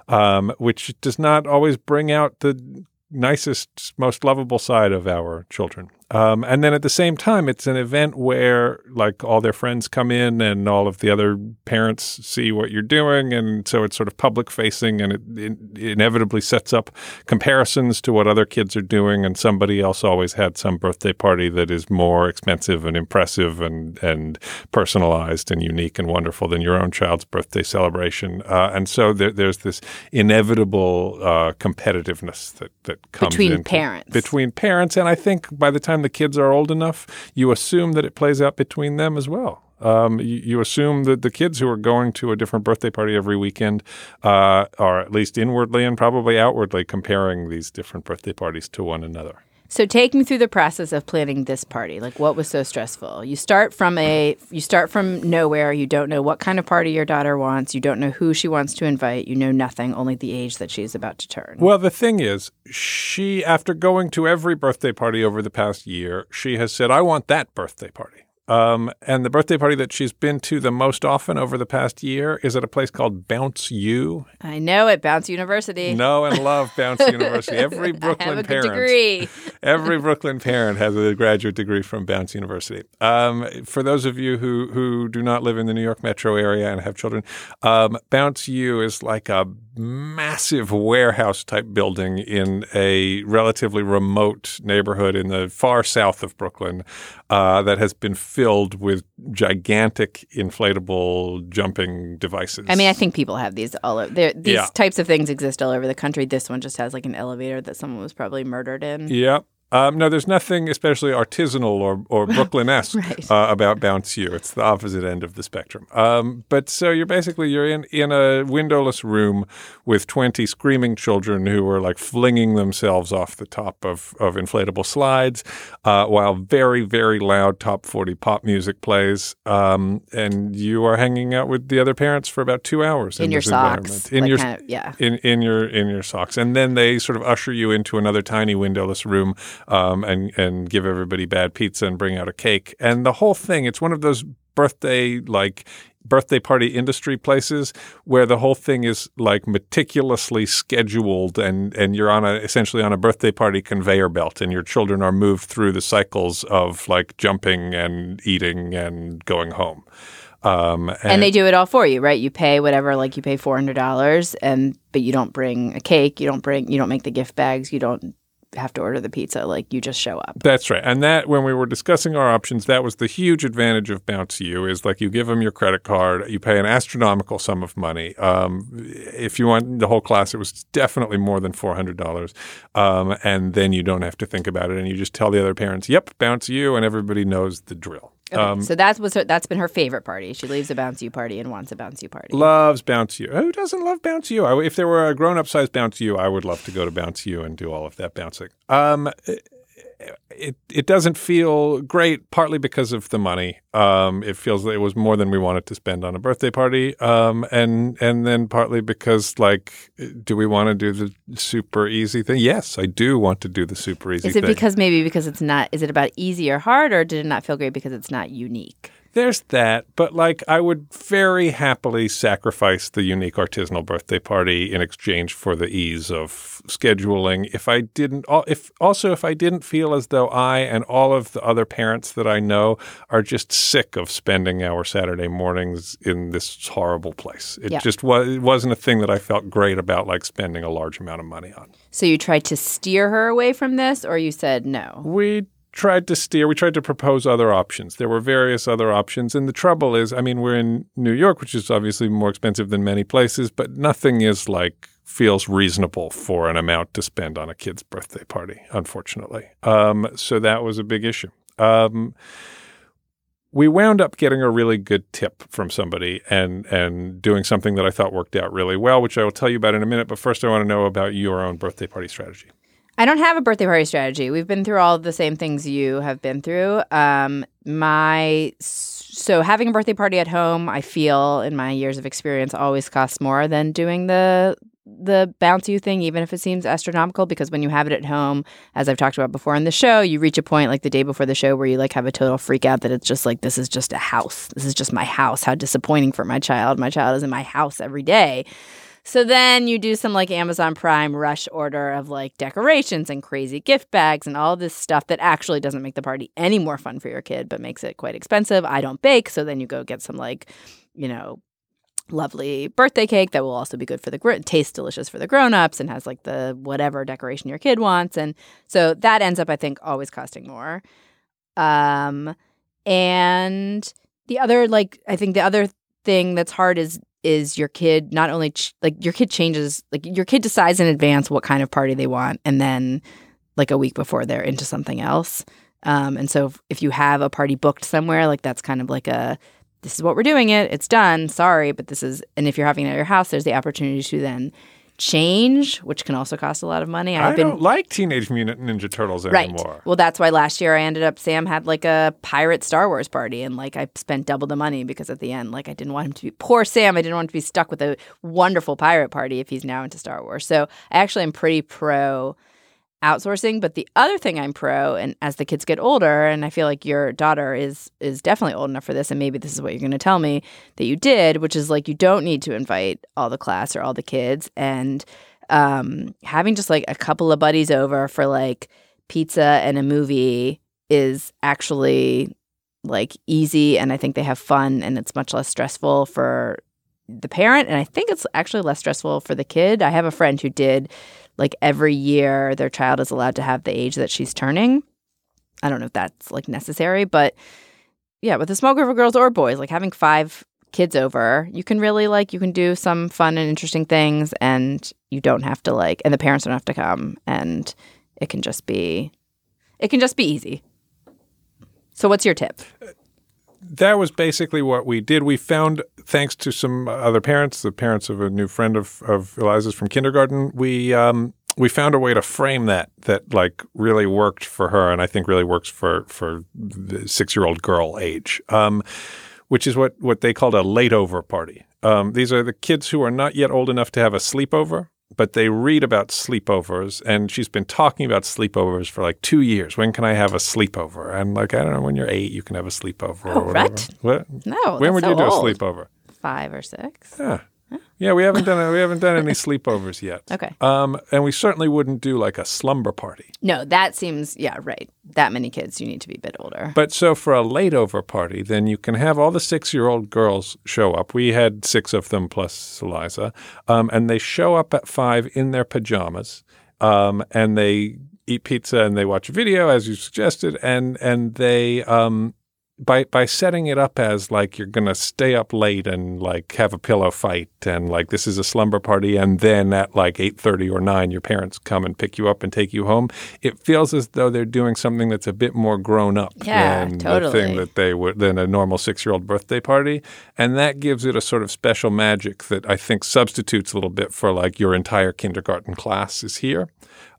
Um, which does not always bring out the nicest, most lovable side of our children. Um, and then at the same time, it's an event where like all their friends come in and all of the other parents see what you're doing. And so it's sort of public facing and it, it inevitably sets up comparisons to what other kids are doing. And somebody else always had some birthday party that is more expensive and impressive and, and personalized and unique and wonderful than your own child's birthday celebration. Uh, and so there, there's this inevitable uh, competitiveness that, that comes Between into- parents. Between parents. And I think by the time the kids are old enough, you assume that it plays out between them as well. Um, you, you assume that the kids who are going to a different birthday party every weekend uh, are at least inwardly and probably outwardly comparing these different birthday parties to one another. So take me through the process of planning this party. Like what was so stressful? You start from a you start from nowhere. You don't know what kind of party your daughter wants. You don't know who she wants to invite. You know nothing, only the age that she is about to turn. Well, the thing is, she, after going to every birthday party over the past year, she has said, I want that birthday party. Um, and the birthday party that she's been to the most often over the past year is at a place called Bounce U. I know it. Bounce University. Know and love Bounce University. Every Brooklyn I have a good parent, degree. every Brooklyn parent has a graduate degree from Bounce University. Um, for those of you who who do not live in the New York metro area and have children, um, Bounce U is like a massive warehouse type building in a relatively remote neighborhood in the far south of Brooklyn uh, that has been filled with gigantic inflatable jumping devices. I mean, I think people have these all over. there- These Yeah. types of things exist all over the country. This one just has like an elevator that someone was probably murdered in. Yep. Um, no, there's nothing especially artisanal or, or Brooklyn-esque Right. uh, about Bounce U. It's the opposite end of the spectrum. Um, but so you're basically you're in in a windowless room with 20 screaming children who are like flinging themselves off the top of, of inflatable slides uh, while very very loud top 40 pop music plays. Um, and you are hanging out with the other parents for about two hours In your socks. In like your kind of- yeah. in in your in your socks, and then they sort of usher you into another tiny windowless room, um, and and give everybody bad pizza and bring out a cake, and the whole thing. It's one of those birthday like birthday party industry places where the whole thing is like meticulously scheduled and and you're on a essentially on a birthday party conveyor belt and your children are moved through the cycles of like jumping and eating and going home um, And, they do it all for you, right? You pay whatever, like you pay four hundred dollars, and but you don't bring a cake, you don't bring, you don't make the gift bags, you don't have to order the pizza. Like you just show up. That's right. And that when we were discussing our options, that was the huge advantage of Bounce U is like you give them your credit card, you pay an astronomical sum of money. Um, if you want the whole class, it was definitely more than four hundred dollars, um, and then you don't have to think about it, and you just tell the other parents, "Yep, Bounce U," and everybody knows the drill. Okay, Um, so that's what's her, that's been her favorite party. She leaves a Bounce U party and wants a Bounce U party. Loves Bounce U. Who doesn't love Bounce U? I, if there were a grown up size Bounce U, I would love to go to Bounce U and do all of that bouncing. Um, it it doesn't feel great, partly because of the money. Um, it feels that it was more than we wanted to spend on a birthday party, um, and and then partly because like, do we want to do the super easy thing? Yes, I do want to do the super easy thing. Is it thing. because maybe because it's not? Is it about easy or hard, or did it not feel great because it's not unique? There's that, but like I would very happily sacrifice the unique artisanal birthday party in exchange for the ease of scheduling. If I didn't, if also if I didn't feel as though I and all of the other parents that I know are just sick of spending our Saturday mornings in this horrible place. It Yeah. just was it wasn't a thing that I felt great about, like spending a large amount of money on. So you tried to steer her away from this, or you said no? We tried to steer, we tried to propose other options. There were various other options. And the trouble is, I mean, we're in New York, which is obviously more expensive than many places, but nothing is like feels reasonable for an amount to spend on a kid's birthday party, unfortunately. Um, so that was a big issue. Um, we wound up getting a really good tip from somebody and and doing something that I thought worked out really well, which I will tell you about in a minute. But first, I want to know about your own birthday party strategy. I don't have a birthday party strategy. We've been through all the same things you have been through. Um, my so having a birthday party at home, I feel in my years of experience, always costs more than doing the the Bounce U thing, even if it seems astronomical. Because when you have it at home, as I've talked about before in the show, you reach a point like the day before the show where you like have a total freak out that it's just like this is just a house. This is just my house. How disappointing for my child. My child is in my house every day. So then you do some like Amazon Prime rush order of like decorations and crazy gift bags and all this stuff that actually doesn't make the party any more fun for your kid, but makes it quite expensive. I don't bake, so then you go get some like, you know, lovely birthday cake that will also be good for the gr- taste delicious for the grown-ups and has like the whatever decoration your kid wants and so that ends up i think always costing more um and the other like i think the other thing that's hard is is your kid not only ch- like your kid changes like your kid decides in advance what kind of party they want and then like a week before they're into something else. Um and so if, if you have a party booked somewhere like that's kind of like a this is what we're doing it. It's done. Sorry but this is and if you're having it at your house there's the opportunity to then change which can also cost a lot of money. I i've been don't like Teenage Mutant Ninja Turtles anymore. right well that's why last year i ended up sam had like a pirate star wars party and like i spent double the money because at the end like i didn't want him to be poor sam i didn't want him to be stuck with a wonderful pirate party if he's now into star wars. So i actually am pretty pro outsourcing but the other thing i'm pro and as the kids get older and i feel like your daughter is is definitely old enough for this and maybe this is what you're going to tell me that you did which is like you don't need to invite all the class or all the kids and um having just like a couple of buddies over for like pizza and a movie is actually like easy and i think they have fun and it's much less stressful for the parent and i think it's actually less stressful for the kid. I have a friend who did like every year their child is allowed to have the age that she's turning. I don't know if that's like necessary but yeah with a small group of girls or boys like having five kids over you can really like you can do some fun and interesting things and you don't have to like and the parents don't have to come and it can just be it can just be easy. So what's your tip uh, that was basically what we did. We found, thanks to some other parents, the parents of a new friend of, of Eliza's from kindergarten, we um, we found a way to frame that that like really worked for her, and I think really works for for the six year old girl age, um, which is what what they called a late over party. Um, these are the kids who are not yet old enough to have a sleepover, but they read about sleepovers and she's been talking about sleepovers for like two years. When can I have a sleepover? And like, I don't know, when you're eight, you can have a sleepover Oh, or whatever. right. What? No, When would so you do old. a sleepover? five or six Yeah. Yeah, we haven't done we haven't done any sleepovers yet. Okay. Um, and we certainly wouldn't do like a slumber party. no that seems yeah right that many kids you need to be a bit older But so for a late over party, then you can have all the six year old girls show up. We had six of them plus Eliza, um, and they show up at five in their pajamas, um, and they eat pizza and they watch a video as you suggested, and and they um, by by setting it up as like you're gonna stay up late and like have a pillow fight and like this is a slumber party and then at like eight thirty or nine your parents come and pick you up and take you home. It feels as though they're doing something that's a bit more grown up Yeah, than the totally. thing that they would than a normal six year old birthday party. And that gives it a sort of special magic that I think substitutes a little bit for like your entire kindergarten class is here.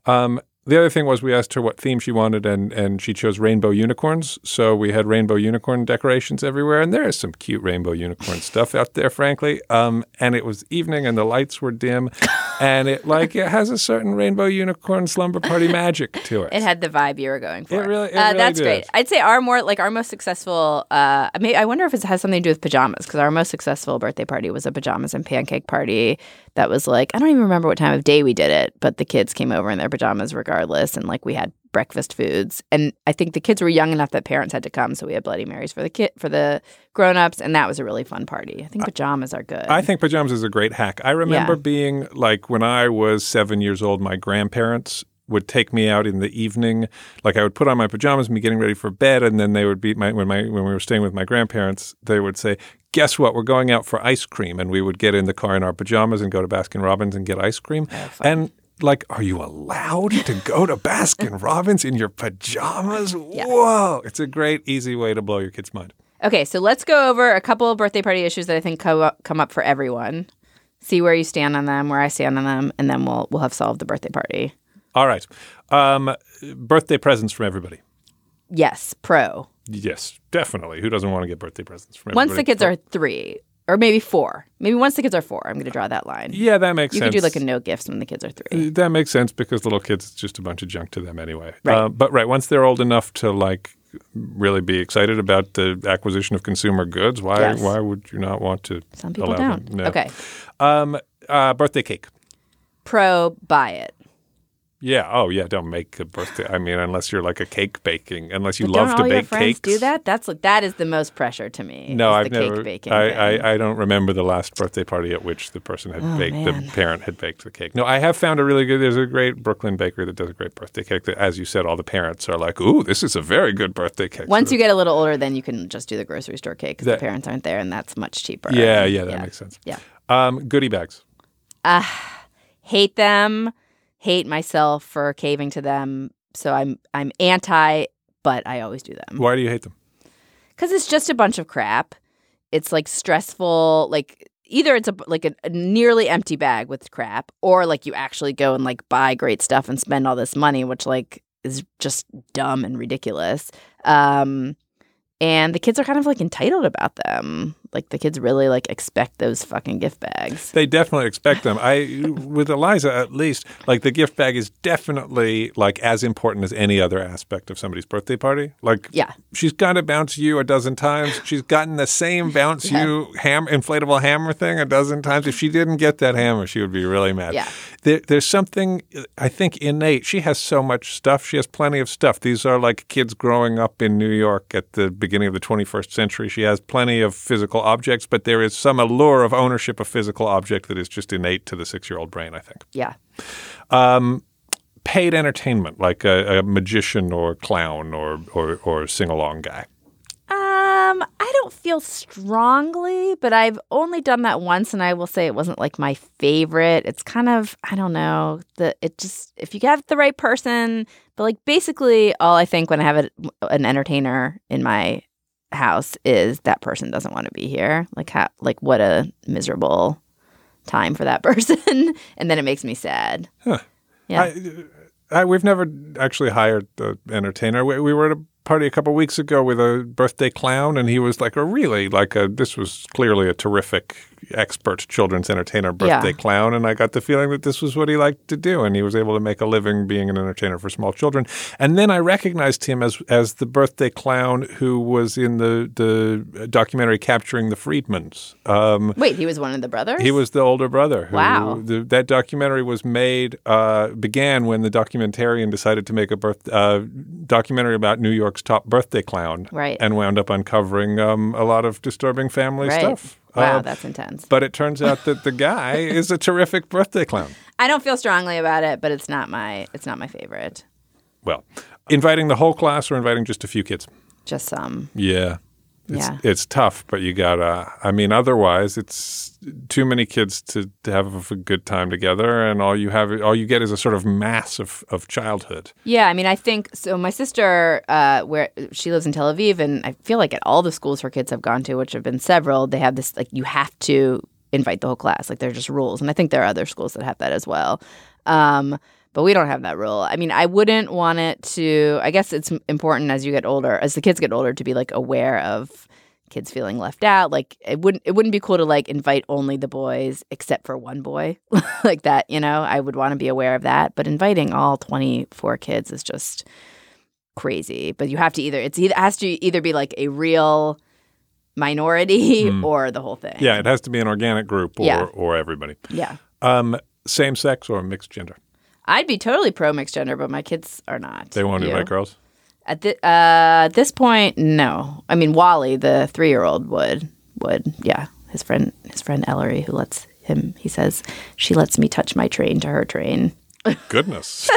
Um, the other thing was we asked her what theme she wanted, and, and she chose rainbow unicorns. So we had rainbow unicorn decorations everywhere, and there is some cute rainbow unicorn stuff out there, frankly. Um, and it was evening, and the lights were dim, and it like it has a certain rainbow unicorn slumber party magic to it. It had the vibe you were going for. It really- it uh, really that's did. great. I'd say our more like our most successful. Uh, I mean, I wonder if it has something to do with pajamas because our most successful birthday party was a pajamas and pancake party. That was like I don't even remember what time of day we did it, but the kids came over in their pajamas regardless, and like we had breakfast foods. And I think the kids were young enough that parents had to come, so we had Bloody Marys for the kid for the grown ups, and that was a really fun party. I think pajamas are good. I think pajamas is a great hack. I remember Yeah. being like when I was seven years old, my grandparents would take me out in the evening. Like I would put on my pajamas and be getting ready for bed, and then they would be my when my when we were staying with my grandparents, they would say, "Guess what? We're going out for ice cream," and we would get in the car in our pajamas and go to Baskin Robbins and get ice cream. and like, are you allowed to go to Baskin Robbins in your pajamas? Whoa! It's a great, easy way to blow your kid's mind. Okay, so let's go over a couple of birthday party issues that I think come up, come up for everyone. See where you stand on them, where I stand on them, and then we'll we'll have solved the birthday party. All right, um, birthday presents from everybody. Yes, pro. Yes, definitely. Who doesn't want to get birthday presents from Once the kids are three, or maybe four, maybe once the kids are four, I'm going to draw that line. Yeah, that makes you sense. You could do like a no gifts when the kids are three. That makes sense because little kids, it's just a bunch of junk to them anyway. Right. Uh, but right, once they're old enough to like really be excited about the acquisition of consumer goods, why Yes. why would you not want to? Some people don't. No. Okay. Um, Uh, birthday cake. Pro, buy it. Yeah. Oh, yeah. Don't make a birthday. I mean, unless you're like a cake baking, unless you But love don't to all your bake friends cakes. do that? That's like that is the most pressure to me. No, I've the never. cake baking. I. I, I don't remember the last birthday party at which the person had Oh, baked, man. the parent had baked the cake. No, I have found a really good. There's a great Brooklyn bakery that does a great birthday cake. That, as you said, all the parents are like, "Ooh, this is a very good birthday cake." Once So you get a little older, then you can just do the grocery store cake because the parents aren't there, and that's much cheaper. Yeah, yeah, that makes sense. Yeah. Um, goodie bags. Uh, hate them. Hate myself for caving to them. So I'm I'm anti, but I always do them Why do you hate them? because it's just a bunch of crap. It's like stressful. Like either it's a like a, a nearly empty bag with crap, or like you actually go and like buy great stuff and spend all this money, which like is just dumb and ridiculous. Um, and the kids are kind of like entitled about them. Like the kids really like expect those fucking gift bags. They definitely expect them. I with Eliza at least, like the gift bag is definitely like as important as any other aspect of somebody's birthday party. Like Yeah. she's got to Bounce U a dozen times. She's gotten the same Bounce U ham inflatable hammer thing a dozen times. If she didn't get that hammer, she would be really mad. Yeah. There, there's something I think innate. She has so much stuff. She has plenty of stuff. These are like kids growing up in New York at the beginning of the 21st century. She has plenty of physical objects, but there is some allure of ownership of physical object that is just innate to the six-year-old brain. I think. Yeah. Um, paid entertainment, like a, a magician or clown or or, or sing-along guy. Um, I don't feel strongly, but I've only done that once, and I will say it wasn't like my favorite. It's kind of I don't know the it just if you have the right person, but like basically all I think when I have a, an entertainer in my house is that person doesn't want to be here. Like how like what a miserable time for that person, and then it makes me sad. Huh. Yeah. I, uh, I, we've never actually hired the entertainer. We, we were at a party a couple weeks ago with a birthday clown, and he was like a really like a. This was clearly a terrific expert children's entertainer birthday Yeah. clown, and I got the feeling that this was what he liked to do, and he was able to make a living being an entertainer for small children. And then I recognized him as as the birthday clown who was in the the documentary capturing the Friedmans. Um, Wait, he was one of the brothers. he was the older brother. Who, Wow. The, that documentary was made, uh, began when the documentarian decided to make a birth, uh, documentary about New York's top birthday clown. Right. And wound up uncovering um, a lot of disturbing family right. stuff. Wow, Uh, that's intense. but it turns out that the guy is a terrific birthday clown. I don't feel strongly about it, but it's not my it's not my favorite. Well, inviting the whole class or inviting just a few kids? Just some. Yeah. It's, Yeah. it's tough, but you gotta. I mean, otherwise, it's too many kids to, to have a good time together, and all you have, all you get is a sort of mass of, of childhood. Yeah, I mean, I think so. My sister, uh, where she lives in Tel Aviv, and I feel like at all the schools her kids have gone to, which have been several, they have this like you have to invite the whole class. Like they're just rules, and I think there are other schools that have that as well. Um, but we don't have that rule. I mean, I wouldn't want it to. I guess it's important as you get older, as the kids get older, to be like aware of kids feeling left out. Like it wouldn't it wouldn't be cool to like invite only the boys except for one boy like that. You know, I would want to be aware of that. But inviting all twenty four kids is just crazy. But you have to either it's either it has to either be like a real minority Mm. or the whole thing. Yeah, it has to be an organic group or, Yeah. or everybody. Yeah. Um, same sex or mixed gender? I'd be totally pro mixed gender, but my kids are not. They want to You? invite girls. At the uh, at this point, no. I mean, Wally, the three year old, would would yeah. His friend, his friend Ellery, who lets him. He says she lets me touch my train to her train. Goodness,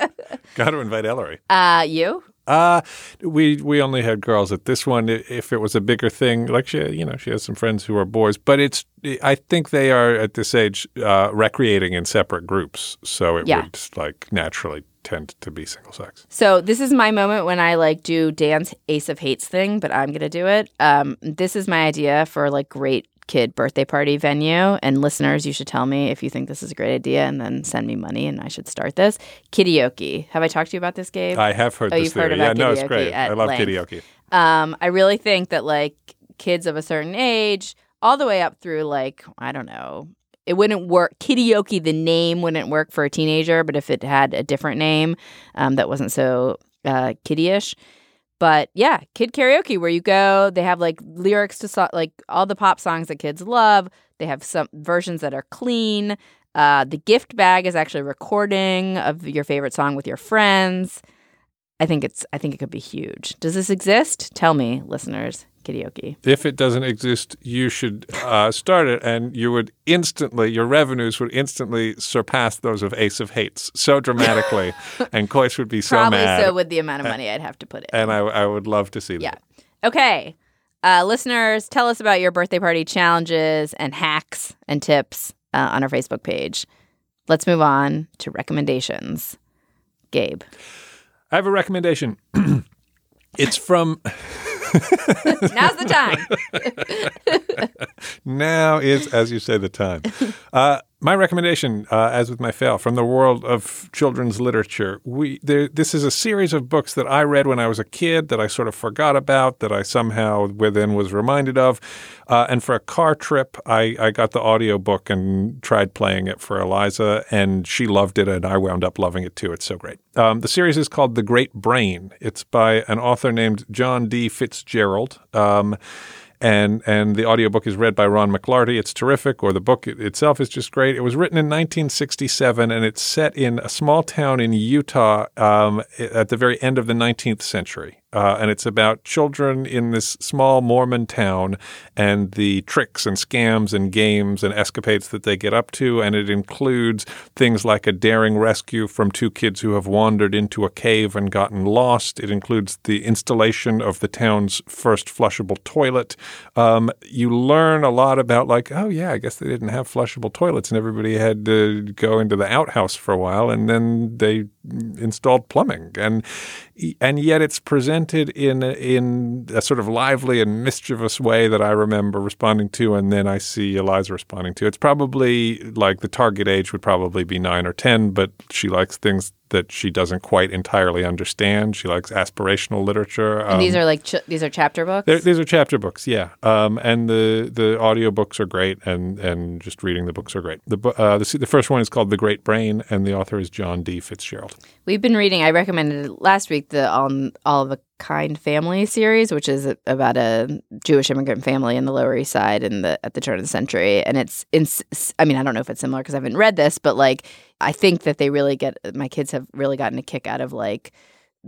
got to invite Ellery. Uh, you? Uh we we only had girls at this one. If it was a bigger thing, like she, you know, she has some friends who are boys, but it's. I think they are at this age uh, recreating in separate groups, so it Yeah. would like naturally tend to be single sex. So this is my moment when I like do Dan's Ace of Hates thing, but I'm gonna do it. Um, this is my idea for like great kid birthday party venue. And listeners, you should tell me if you think this is a great idea, and then send me money, and I should start this. Karaoke. Have I talked to you about this, Gabe? I have heard Oh, this you've theory. heard yeah, about no, it's great. I love length. karaoke. Um, I really think that like kids of a certain age, all the way up through like I don't know, it wouldn't work. Karaoke, the name wouldn't work for a teenager, but if it had a different name um, that wasn't so uh. But yeah, kid karaoke where you go, they have like lyrics to so- like all the pop songs that kids love. They have some versions that are clean. Uh, the gift bag is actually recording of your favorite song with your friends. I think it's I think it could be huge. Does this exist? Tell me, listeners. Karaoke. If it doesn't exist, you should uh, start it, and you would instantly, your revenues would instantly surpass those of Ace of Hates so dramatically, and Kois would be so Probably mad. so with the amount of money I'd have to put in. and I, I would love to see that. Yeah. Okay. Uh, listeners, tell us about your birthday party challenges and hacks and tips uh, on our Facebook page. Let's move on to recommendations. Gabe. I have a recommendation. it's from Now's the time. now is, as you say, the time. Uh, my recommendation, uh, as with my fail, from the world of children's literature, we there, this is a series of books that I read when I was a kid that I sort of forgot about, that I somehow within was reminded of. Uh, and for a car trip, I, I got the audio book and tried playing it for Eliza, and she loved it, and I wound up loving it too. It's so great. Um, the series is called The Great Brain. It's by an author named John D. Fitzgerald. Um, and and the audiobook is read by Ron McLarty. It's terrific, or the book itself is just great. It was written in 1967, and it's set in a small town in Utah um, at the very end of the 19th century. Uh, and it's about children in this small Mormon town and the tricks and scams and games and escapades that they get up to. And it includes things like a daring rescue from two kids who have wandered into a cave and gotten lost. It includes the installation of the town's first flushable toilet. Um, you learn a lot about, like, oh, yeah, I guess they didn't have flushable toilets and everybody had to go into the outhouse for a while. And then they installed plumbing. And and yet it's presented in in a sort of lively and mischievous way that I remember responding to, and then I see Eliza responding to. It's probably like the target age would probably be nine or ten, but she likes things that she doesn't quite entirely understand. She likes aspirational literature. And these Um, are like ch- these are chapter books. these are chapter books, yeah. Um, and the the audio books are great, and and just reading the books are great. The uh, the, the first one is called The Great Brain, and the author is John D. Fitzgerald. We've been reading. I recommended last week the All All of a Kind Family series, which is about a Jewish immigrant family in the Lower East Side in the at the turn of the century. And it's, it's I mean, I don't know if it's similar because I haven't read this, but like I think that they really get my kids have really gotten a kick out of like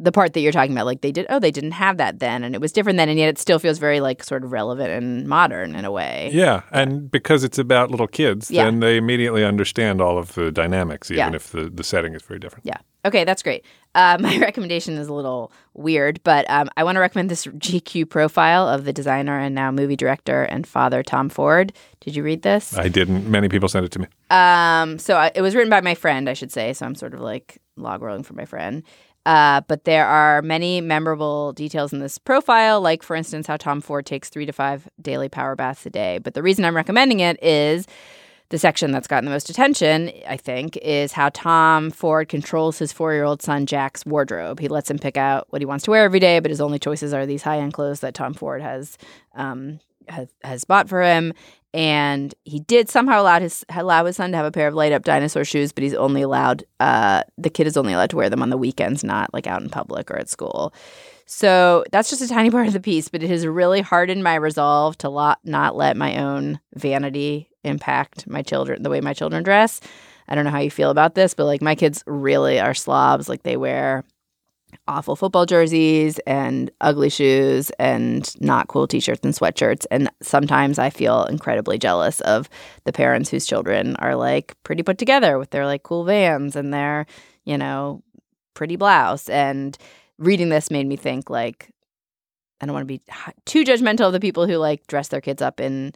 the part that you're talking about. Like they did, oh, they didn't have that then, and it was different then, and yet it still feels very like sort of relevant and modern in a way. Yeah, and because it's about little kids, Yeah. then they immediately understand all of the dynamics, even Yeah. if the, the setting is very different. Yeah. Okay, that's great. Uh, my recommendation is a little weird, but um, I want to recommend this GQ profile of the designer and now movie director and father Tom Ford. Did you read this? I didn't. Many people sent it to me. Um, so I, it was written by my friend, I should say. So I'm sort of like log rolling for my friend. Uh, but there are many memorable details in this profile, like, for instance, how Tom Ford takes three to five daily power baths a day. But the reason I'm recommending it is the section that's gotten the most attention, I think, is how Tom Ford controls his four year old son Jack's wardrobe. He lets him pick out what he wants to wear every day, but his only choices are these high end clothes that Tom Ford has, um, has has bought for him. And he did somehow allow his allow his son to have a pair of light up dinosaur shoes, but he's only allowed uh, the kid is only allowed to wear them on the weekends, not like out in public or at school. So that's just a tiny part of the piece, but it has really hardened my resolve to lot, not let my own vanity impact my children, the way my children dress. I don't know how you feel about this, but like my kids really are slobs. Like they wear awful football jerseys and ugly shoes and not cool t-shirts and sweatshirts. And sometimes i feel incredibly jealous of the parents whose children are like pretty put together with their like cool vans and their you know pretty blouse. And reading this made me think like i don't want to be too judgmental of the people who like dress their kids up in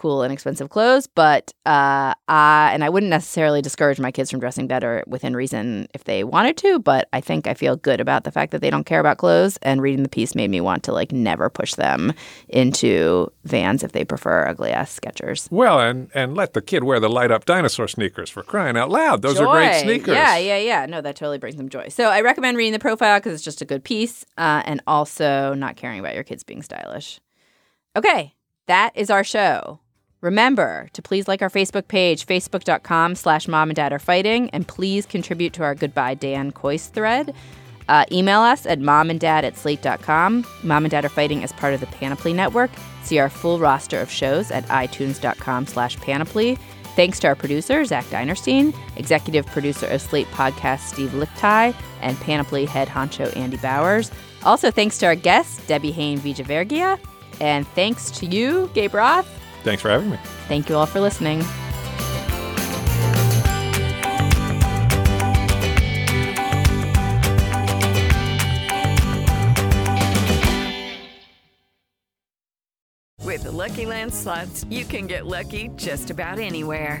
cool and expensive clothes but uh I, and i wouldn't necessarily discourage my kids from dressing better within reason if they wanted to but i think i feel good about the fact that they don't care about clothes and reading the piece made me want to like never push them into vans if they prefer ugly ass Skechers Well, and and let the kid wear the light up dinosaur sneakers for crying out loud. Those are great sneakers. Yeah, yeah, yeah. No, that totally brings them joy. So I recommend reading the profile because it's just a good piece, uh, and also not caring about your kids being stylish. Okay, that is our show. Remember to please like our Facebook page, facebook.com slash mom and dad are fighting, and please contribute to our Goodbye Dan Kois thread. Uh, email us at momanddad at slate.com. Mom and Dad are fighting as part of the Panoply Network. See our full roster of shows at itunes.com slash panoply. Thanks to our producer, Zach Dinerstein, executive producer of Slate Podcast, Steve Lickteig, and Panoply head honcho, Andy Bowers. Also, thanks to our guests, Debbie Haine Vijayvergiya. And thanks to you, Gabe Roth. Thanks for having me. Thank you all for listening. With the Lucky Land slots, you can get lucky just about anywhere.